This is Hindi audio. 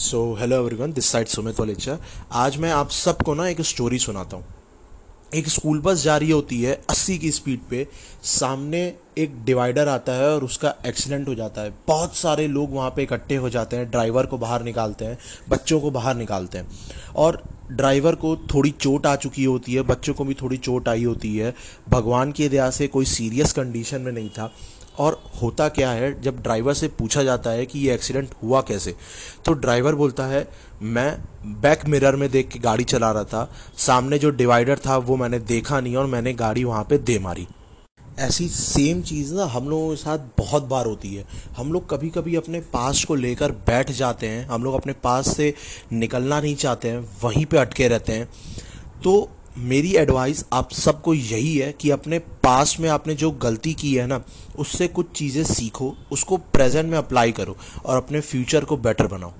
So hello everyone this side Sumit Valecha आज मैं आप सबको ना एक स्टोरी सुनाता हूँ। एक स्कूल बस जा रही होती है अस्सी की स्पीड पे। सामने एक डिवाइडर आता है और उसका एक्सीडेंट हो जाता है। बहुत सारे लोग वहाँ पे इकट्ठे हो जाते हैं ड्राइवर को बाहर निकालते हैं, बच्चों को बाहर निकालते हैं। और ड्राइवर को थोड़ी चोट आ चुकी होती है, बच्चों को भी थोड़ी चोट आई होती है, भगवान की दया से कोई सीरियस कंडीशन में नहीं था। और होता क्या है, जब ड्राइवर से पूछा जाता है कि ये एक्सीडेंट हुआ कैसे तो ड्राइवर बोलता है, मैं बैक मिरर में देख के गाड़ी चला रहा था, सामने जो डिवाइडर था वो मैंने देखा नहीं और मैंने गाड़ी वहाँ पे दे मारी। ऐसी सेम चीज़ ना हम लोगों के साथ बहुत बार होती है। हम लोग कभी कभी अपने पास को लेकर बैठ जाते हैं। हम लोग अपने पास से निकलना नहीं चाहते हैं, वहीं पे अटके रहते हैं। तो मेरी एडवाइस आप सबको यही है कि अपने पास में आपने जो गलती की है ना, उससे कुछ चीज़ें सीखो, उसको प्रेजेंट में अप्लाई करो और अपने फ्यूचर को बेटर बनाओ।